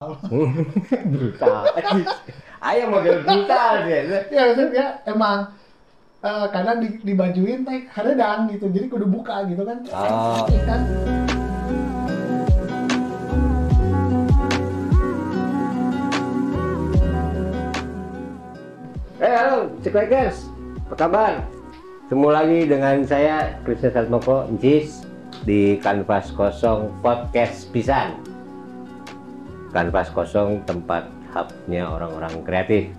brutal. Ayam model brutal dia. ya maksudnya emang eh, kadang di, dibajuin teh haredang gitu jadi kudu buka gitu kan Oh. Kan Eh halo, Cikrekers. Apa kabar? Ketemu lagi dengan saya Krisna Satmoko Jis di Kanvas Kosong Podcast Pisan. Kanvas Kosong tempat hubnya orang-orang kreatif.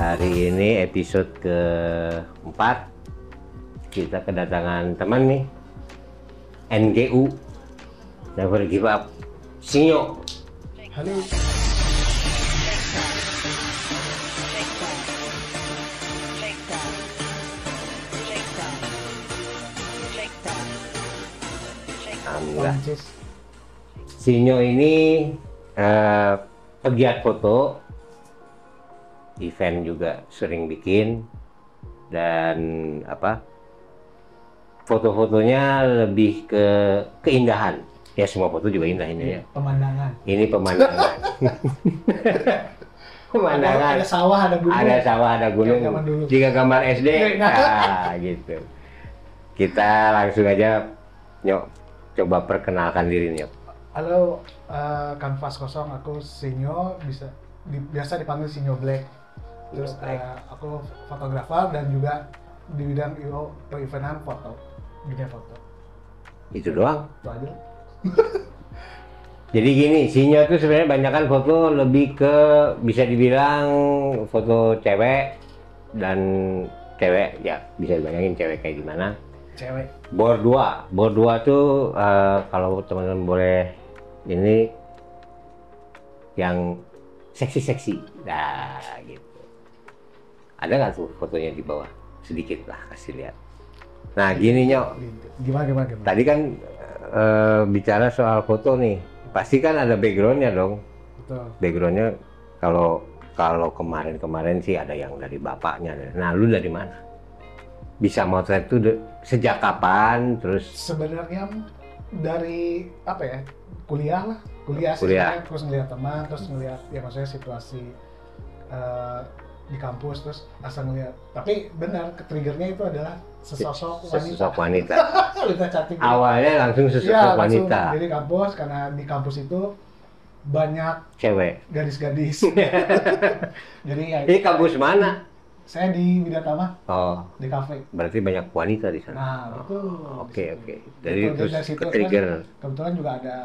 Hari ini episode keempat. Kita kedatangan teman nih. NGU Never Give Up. Sinyo. Halo Alhamdulillah. Sinyo ini eh, pegiat foto. Event juga sering bikin. Dan apa foto-fotonya lebih ke keindahan. Ya semua foto juga indah ini ya. pemandangan. Ini pemandangan. Pemandangan. Ada sawah ada gunung. Ada sawah ada gunung. jika gambar SD Nah. ah, gitu. Kita langsung aja nyok coba perkenalkan diri nyok halo eh, kanvas kosong aku Sinyo bisa di- biasa dipanggil Sinyo Black. Terus Black. eh, aku fotografer dan juga di bidang IO per-eventan foto dunia foto. Itu doang? Itu aja. Jadi gini, Sinyo tuh sebenarnya banyak kan foto lebih ke bisa dibilang foto cewek dan cewek ya bisa dibayangin cewek kayak gimana. Cewek Bor 2, Bor 2 tuh eh, kalau teman-teman boleh ini yang seksi-seksi. Nah, gitu. Ada nggak tuh fotonya di bawah? Sedikit lah kasih lihat. Nah, gini nyok, gimana gimana gimana tadi kan eh, bicara soal foto nih, pasti kan ada backgroundnya dong. betul Backgroundnya kalau kalau kemarin-kemarin sih ada yang dari bapaknya. Nah, lu dari mana? Bisa motret de- sejak kapan? Terus sebenarnya dari apa ya kuliah lah kuliah, sih Kuliah. terus ngeliat teman terus ngeliat ya maksudnya situasi eh, di kampus terus asal ngeliat tapi benar triggernya itu adalah sesosok wanita sesosok wanita. wanita cantik Awalnya langsung sesosok Iya, langsung wanita, jadi kampus karena di kampus itu banyak cewek. gadis-gadis jadi ya Ini kampus mana? Saya di Widatama Oh, di kafe berarti banyak wanita di sana. nah betul Oke, situ. oke. Jadi Betul, terus dari situ ke kan trigger kebetulan juga ada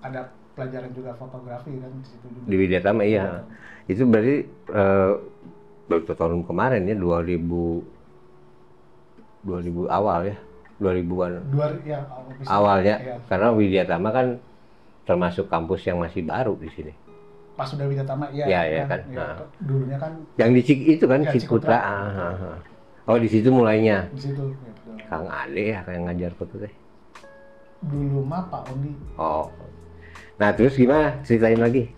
ada pelajaran juga fotografi kan di situ juga. di Widyatama iya. Itu berarti eh, baru tahun kemarin ya 2000 2000 awal ya. 2000-an Dua ya official. awalnya Iya. karena Widyatama kan termasuk kampus yang masih baru di sini. Pas sudah Widatama iya. Iya, iya kan. Iya, Nah. Dulunya kan Yang di Cik itu kan Ya, Cikutra. Ah, ah, ah. Oh, di situ mulainya. di situ. ya, betul. Kang Ade ya yang ngajar foto teh. Dulu mah Pak Ondi Oh. Nah, terus gimana? Ceritain lagi.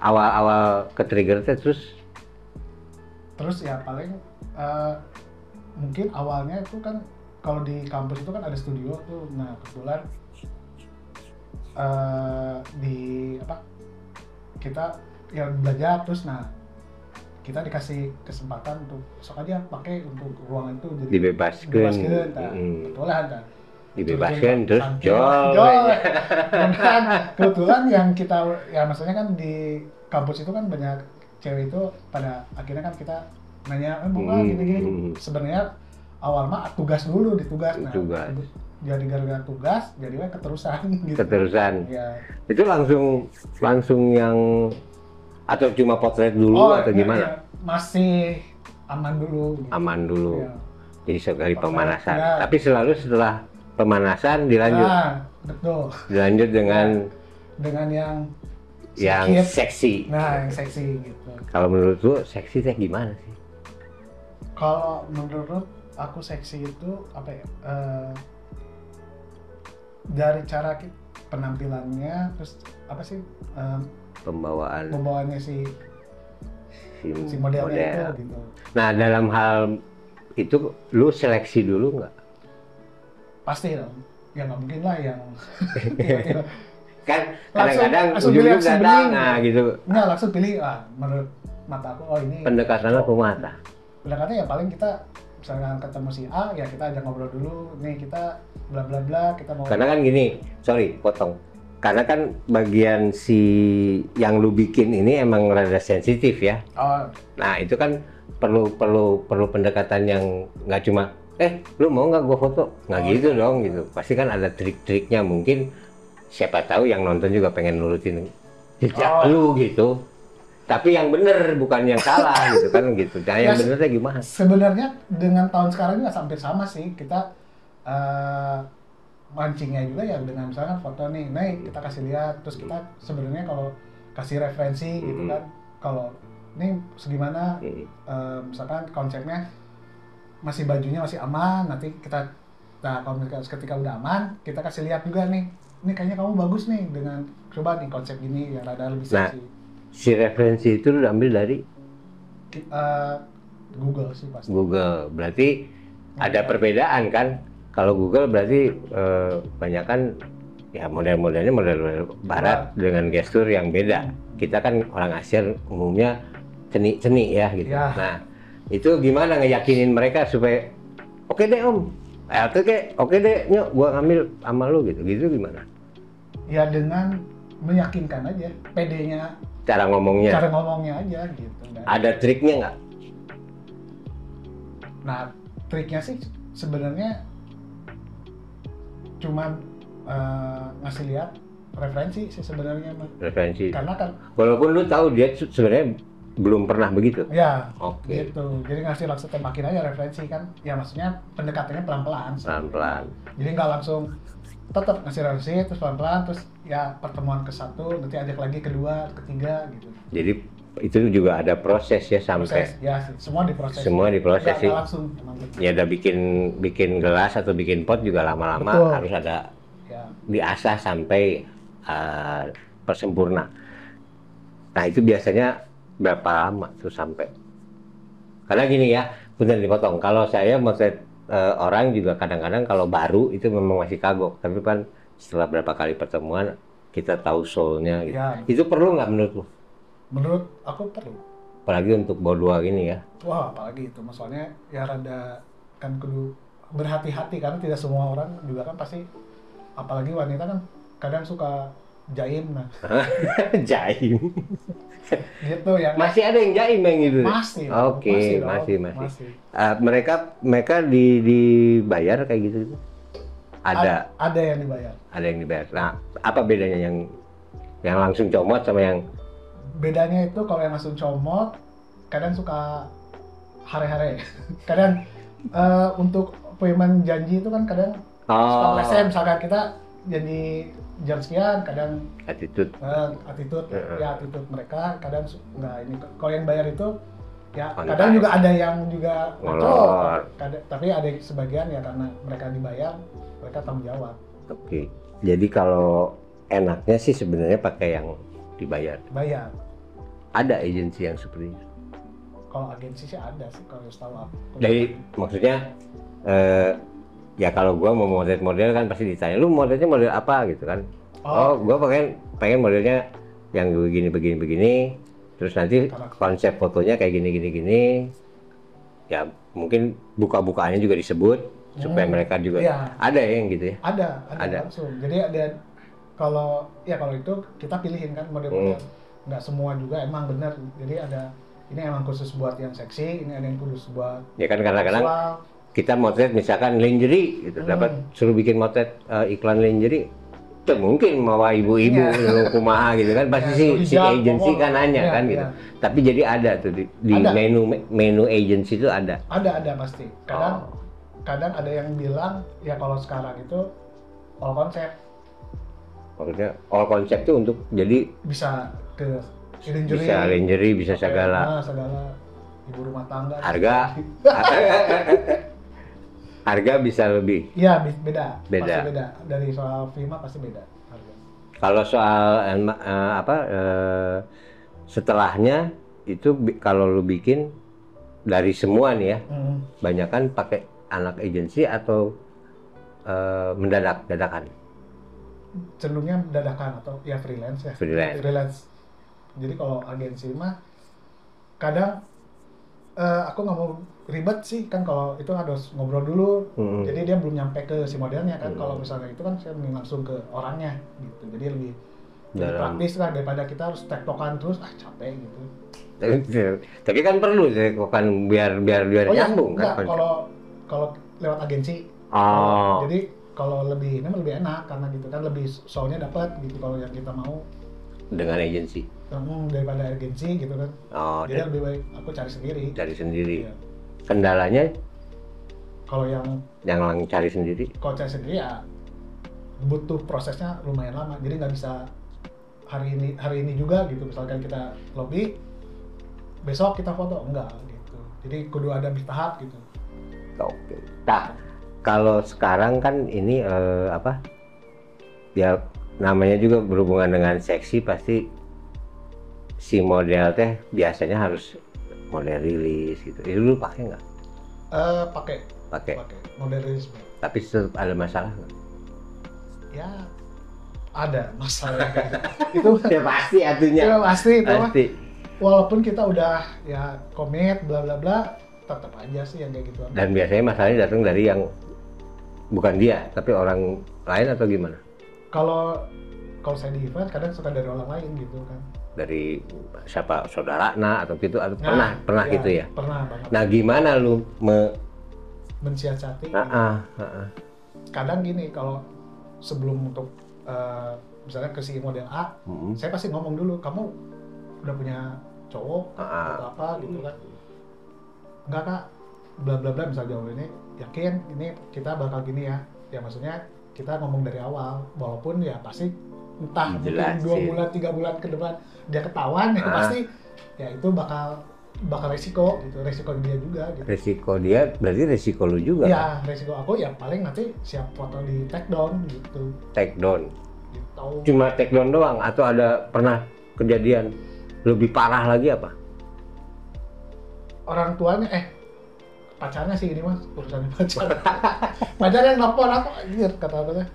Awal-awal ke trigger teh terus terus ya paling eh, mungkin awalnya itu kan kalau di kampus itu kan ada studio tuh nah kebetulan eh, di apa kita ya belajar terus nah kita dikasih kesempatan untuk sok aja pakai untuk ruangan itu jadi dibebaskan. dibebaskan nah, Mm. kebetulan nah. Dibebaskan terus Santai. jol. Jol. Kemudian kebetulan yang kita ya maksudnya kan di kampus itu kan banyak cewek itu pada akhirnya kan kita nanya eh nggak Hmm, gini-gini hmm. sebenarnya awal mah tugas dulu ditugas nah Tugas. Jadi gara-gara tugas jadi keterusan gitu Keterusan. ya Itu langsung langsung yang atau cuma potret dulu atau ya, gimana? ya, masih aman dulu gitu. Aman dulu. Ya. Jadi sekali pemanasan. ya. Tapi selalu setelah pemanasan dilanjut Nah, betul dilanjut dengan dengan yang yang sedikit, seksi. nah yang seksi gitu Kalau menurut lu seksi teh gimana sih? Kalau menurut aku seksi itu apa ya? eh, dari cara penampilannya, terus apa sih em, Pembawaan pembawaannya si si, si modelnya model. itu gitu Nah dalam hal itu lu seleksi dulu nggak? pasti dong ya nggak mungkin lah yang Kan kadang-kadang ujung-ujung beli. nah gitu. nggak langsung pilih ah menurut mata aku oh ini Pendekatannya ke mata. pendekatannya ya paling kita misalkan ketemu si A ya kita ajak ngobrol dulu nih kita bla bla bla kita mau Karena kan gini, sorry, potong. Karena kan bagian si yang lu bikin ini emang rada sensitif ya. oh Nah itu kan perlu perlu perlu pendekatan yang nggak cuma eh lu mau nggak gua foto nggak Oh, gitu iya. dong gitu pasti kan ada trik-triknya mungkin siapa tahu yang nonton juga pengen nurutin jejak Oh. lu gitu tapi yang bener bukan yang salah gitu kan gitu nah yang Yes. benernya gimana sebenarnya dengan tahun sekarang ini hampir sama sih kita eh, mancingnya juga ya dengan misalkan foto nih, nih kita kasih lihat terus kita sebenarnya kalau kasih referensi gitu Hmm. kan kalau ini segimana Hmm. eh, misalkan konsepnya masih bajunya masih aman nanti kita nah kalau ketika udah aman kita kasih lihat juga nih ini kayaknya kamu bagus nih dengan coba nih konsep ini yang rada lebih Nah. Si referensi itu lu ambil dari eh, Google sih pasti. Google. Berarti ada Iya. perbedaan kan? Kalau Google berarti eh, banyak kan ya model-modelnya model barat dengan gestur yang beda. Kita kan orang Asia umumnya ceni-ceni ya gitu. Ya. nah itu gimana ngeyakinin mereka supaya oke deh om. Eh, oke oke oke deh nyok gua ngambil sama lu gitu. Gitu gimana? Ya dengan meyakinkan aja PD-nya cara ngomongnya. cara ngomongnya aja gitu Dan- ada triknya nggak? Nah triknya sih sebenarnya cuman eh, ngasih lihat referensi sih sebenarnya mah. referensi. Karena kan walaupun lu tahu dia se- sebenarnya belum pernah begitu? Ya oke. gitu. Jadi ngasih langsung tembakin aja referensi kan. Ya maksudnya pendekatannya pelan-pelan. Pelan-pelan. Jadi nggak langsung tetap ngasih referensi terus pelan-pelan terus ya pertemuan ke satu nanti ajak lagi kedua ketiga gitu Jadi itu juga ada proses ya sampai proses ya semua diproses semua diproses sih. langsung. Ya udah bikin bikin gelas atau bikin pot juga lama-lama Betul. harus ada ya diasah sampai uh, persempurna. Nah itu biasanya berapa lama tuh sampai? Karena gini ya, benar dipotong. Kalau saya motret uh, orang juga kadang-kadang kalau baru itu memang masih kagok. Tapi kan setelah berapa kali pertemuan kita tahu soulnya gitu. ya Itu perlu nggak menurut lu? menurut aku perlu Apalagi untuk berdua gini ya. Wah, apalagi itu, maksudnya ya rada kan kudu berhati-hati karena tidak semua orang juga kan pasti apalagi wanita kan kadang suka jaim nah Jaim. Gitu ya. Masih ada yang jaim yang gitu. masih. Oke, dong, masih, masih. Ah, mereka mereka di, dibayar kayak gitu. Ada, Ad- ada yang dibayar. Ada yang dibayar. Nah, apa bedanya yang yang langsung comot sama yang? Bedanya itu kalau yang langsung comot kadang suka hare-hare. Kadang eh, untuk payment janji itu kan kadang suka oh, meleset misalkan kita janji jam sekian kadang attitude. Eh, attitude Heeh. ya attitude mereka kadang nggak ini kalau yang bayar itu ya kadang juga ada yang juga. Kada- tapi ada sebagian ya karena mereka dibayar mereka tanggung jawab Oke. Jadi kalau enaknya sih sebenarnya pakai yang dibayar. bayar Ada agensi yang seperti itu. kalau agensi sih ada sih kalau setahu aku Jadi maksudnya eh, ya kalau gua mau model model kan pasti ditanya lu modelnya model apa gitu kan. Oh, gua pengen pengen modelnya yang begini begini begini. Terus nanti konsep fotonya kayak gini gini gini. Ya mungkin buka-bukaannya juga disebut supaya Hmm, mereka juga iya. ada ya yang gitu ya. ada, ada Ada. langsung jadi ada kalau ya kalau itu kita pilihin kan model-model Hmm. nggak semua juga emang benar jadi ada ini emang khusus buat yang seksi ini ada yang khusus buat Ya kan kadang-kadang. Kita motret misalkan lingerie gitu. Hmm. dapat suruh bikin motret eh, iklan lingerie itu mungkin mau ibu-ibu lu kumaha gitu kan. Pasti Ya, si, si agensi kan nanya Iya, kan gitu. iya. tapi jadi ada tuh di, di Ada. menu menu agensi itu ada. Ada ada pasti. Kadang Oh. kadang ada yang bilang ya kalau sekarang itu all konsep maksudnya all konsep itu untuk jadi bisa ke lingerie. Bisa lingerie bisa segala. nah, segala. Ibu rumah tangga. Harga? harga bisa lebih. Iya beda. Beda. pasti beda. Dari soal Vima pasti beda harga. Kalau soal eh, apa eh, setelahnya itu kalau lu bikin dari semua nih ya, Hmm. banyak kan pakai anak agensi atau eh, mendadak dadakan? Cenderungnya dadakan atau ya freelance ya. Freelance. jadi kalau agensi mah kadang eh, aku nggak mau ribet sih kan kalau itu harus ngobrol dulu. Mm-mm. jadi dia belum nyampe ke si modelnya kan. Hmm. kalau misalnya itu kan saya mending langsung ke orangnya gitu. Jadi lebih praktis lah daripada kita harus tektokan terus ah capek gitu. Tapi, tapi kan perlu sih kan biar biar biar oh ya nyambung enggak. kan. kalau kalau lewat agensi. Oh, jadi kalau lebih ini lebih enak karena gitu kan lebih soalnya dapat gitu kalau yang kita mau dengan agensi. hmm, daripada agensi gitu kan Oh, jadi lebih baik aku cari sendiri dari sendiri. Iya. Kendalanya kalau yang yang lang cari sendiri. kalau cari sendiri ya butuh prosesnya lumayan lama jadi nggak bisa hari ini hari ini juga gitu misalkan kita lobby besok kita foto enggak gitu jadi kudu ada bertahap gitu Oke. Nah, kalau sekarang kan ini eh, apa? Ya namanya juga berhubungan dengan seksi pasti si model teh biasanya harus model rilis gitu. Itu lu pakai nggak? eh pakai Pakai. pakai modernisme Tapi tetap ada masalah nggak? ya ada masalah itu Ya pasti artinya. ya pasti itu mah. Pasti. walaupun kita udah ya komit bla bla bla tetap aja sih yang kayak gitu Dan biasanya masalahnya datang dari yang bukan dia, tapi orang lain atau gimana? Kalau kalau saya di event kadang suka dari orang lain gitu kan Dari siapa saudara nah atau gitu atau Nah, pernah pernah ya, gitu ya. pernah banget Nah gimana lu me mensiasati Ah, ah, ah, ah. kadang gini kalau sebelum untuk eh, misalnya ke si model A Mm-mm. saya pasti ngomong dulu kamu udah punya cowok Ah, ah. atau apa gitu kan enggak kak bla bla bla misalnya jauh ini yakin ini kita bakal gini ya ya maksudnya kita ngomong dari awal walaupun ya pasti entah mungkin Jelasin. dua bulan tiga bulan ke depan dia ketahuan ya Ah. pasti ya itu bakal bakal resiko gitu resiko dia juga gitu Resiko dia berarti resiko lu juga kan? ya resiko aku ya paling nanti siap foto di take down gitu take down. gitu Cuma take down doang atau ada pernah kejadian lebih parah lagi apa? orang tuanya eh pacarnya sih ini mas urusan pacar pacar yang nelfon aku anjir kata apa tuh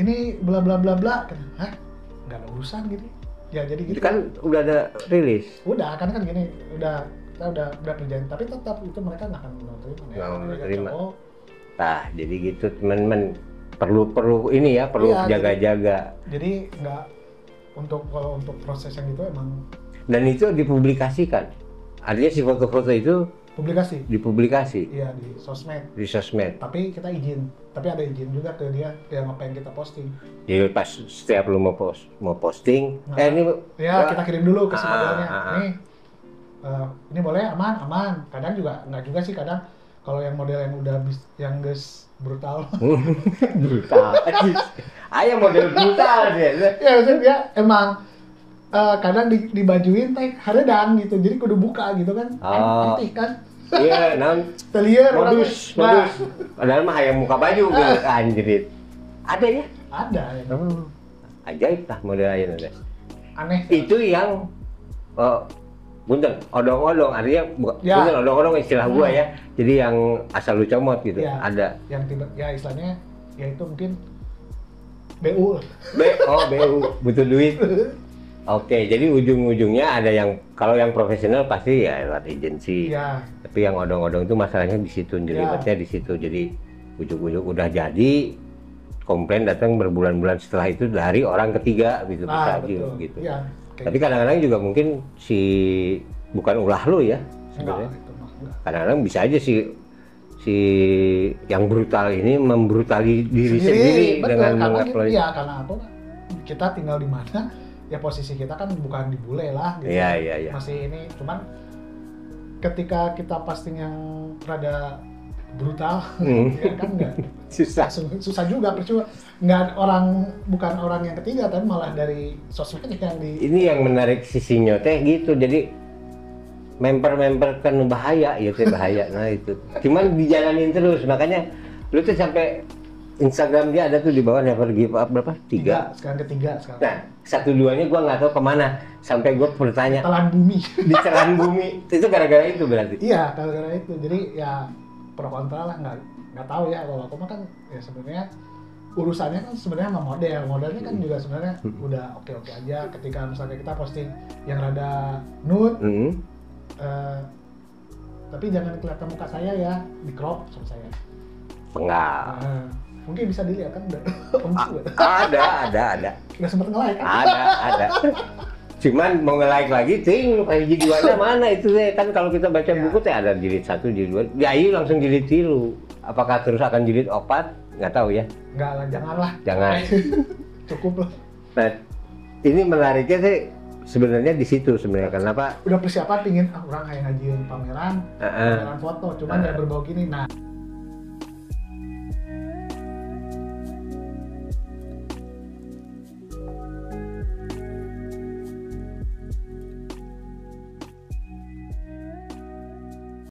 ini bla bla bla bla Kata, hah nggak ada urusan gitu ya jadi gitu Itu kan udah ada rilis. udah kan kan gini udah kita udah udah perjanjian tapi tetap itu mereka nggak akan mau terima Nggak terima. Nah, jadi gitu teman-teman perlu perlu ini ya perlu Iya, jaga-jaga. jadi nggak untuk kalau untuk proses yang itu emang Dan itu dipublikasikan. Artinya si foto-foto itu publikasi? Dipublikasi? Iya di sosmed. Di sosmed. tapi kita izin. Tapi ada izin juga ke dia yang apa yang kita posting. Jadi pas setiap lu mau post mau posting, Nah. eh ini ya kita kirim dulu ke si Ah, modelnya ah, ah. nih eh, ini boleh? Aman? Aman. Kadang juga nggak juga sih kadang kalau yang model yang udah bis- yang guys brutal. Brutal. Ayah model brutal dia. ya maksudnya dia emang eh, kadang di, dibajuin teh haredan gitu jadi kudu buka gitu kan Oh. antik kan Iya, non Telier orang modus, Nah, modus. Padahal mah hayang muka baju gitu, anjrit. Ada ya? ada yang Oh. Ajaib lah model ayah nanti. aneh Itu yang oh, Bunten, odong-odong, artinya Ya. bunten, odong-odong istilah gua Hmm. ya. Jadi yang asal lu comot gitu, Ya. ada. yang tiba ya istilahnya ya itu mungkin BU B, oh BU, butuh duit. Oke, jadi ujung-ujungnya ada yang kalau yang profesional pasti ya lewat agensi. ya Tapi yang odong-odong itu masalahnya di situ, Ya. jelibatnya di situ. Jadi ujuk-ujuk udah jadi, komplain datang berbulan-bulan setelah itu dari orang ketiga gitu bisa nah aja betul gitu. ya Tapi kadang-kadang juga mungkin si bukan ulah lu ya sebenarnya. Kadang-kadang bisa aja si si yang brutal ini membrutali diri sendiri, betul, dengan karena mengupload. gitu, ya karena apa kita tinggal di mana ya posisi kita kan bukan di bule lah gitu Iya, iya, iya. masih ini cuman ketika kita posting yang rada brutal Hmm. ya kan enggak Susah. susah, susah juga percuma nggak orang bukan orang yang ketiga tapi malah dari sosmed yang di Ini yang menarik sisinya teh gitu. Jadi member-member kan bahaya ya teh bahaya. Nah itu. Cuman dijalanin terus makanya lu tuh sampai Instagram dia ada tuh di bawah never give up berapa? Tiga. sekarang ketiga sekarang Nah, satu duanya gua nggak tahu ke mana. Sampai gua bertanya telan bumi di telan bumi. Itu gara-gara itu berarti. iya gara-gara itu jadi ya pro kontra lah nggak nggak tahu ya kalau aku mah kan ya sebenarnya urusannya kan sebenarnya sama model modelnya kan juga sebenarnya udah oke oke aja ketika misalnya kita posting yang rada nude Hmm. eh, tapi jangan kelihatan muka saya ya di crop sama saya Enggak. Nah, mungkin bisa dilihat kan udah om Ada, ada, ada. udah sempet nge-like kan Ada, ada. Cuman mau nge-like lagi, ting, kayak jilid duanya mana itu deh. Kan kalau kita baca Ya. buku teh ada jilid satu, jilid dua. Ya iya langsung jilid tilu. Apakah terus akan jilid opat? Nggak tahu ya. nggak lah jangan lah Jangan. cukup lah Nah, ini menariknya sih sebenarnya di situ sebenarnya. Kenapa? udah persiapan pingin ah orang kayak ngajiin pameran Heeh. pameran foto cuman Heeh. ya berbau gini nah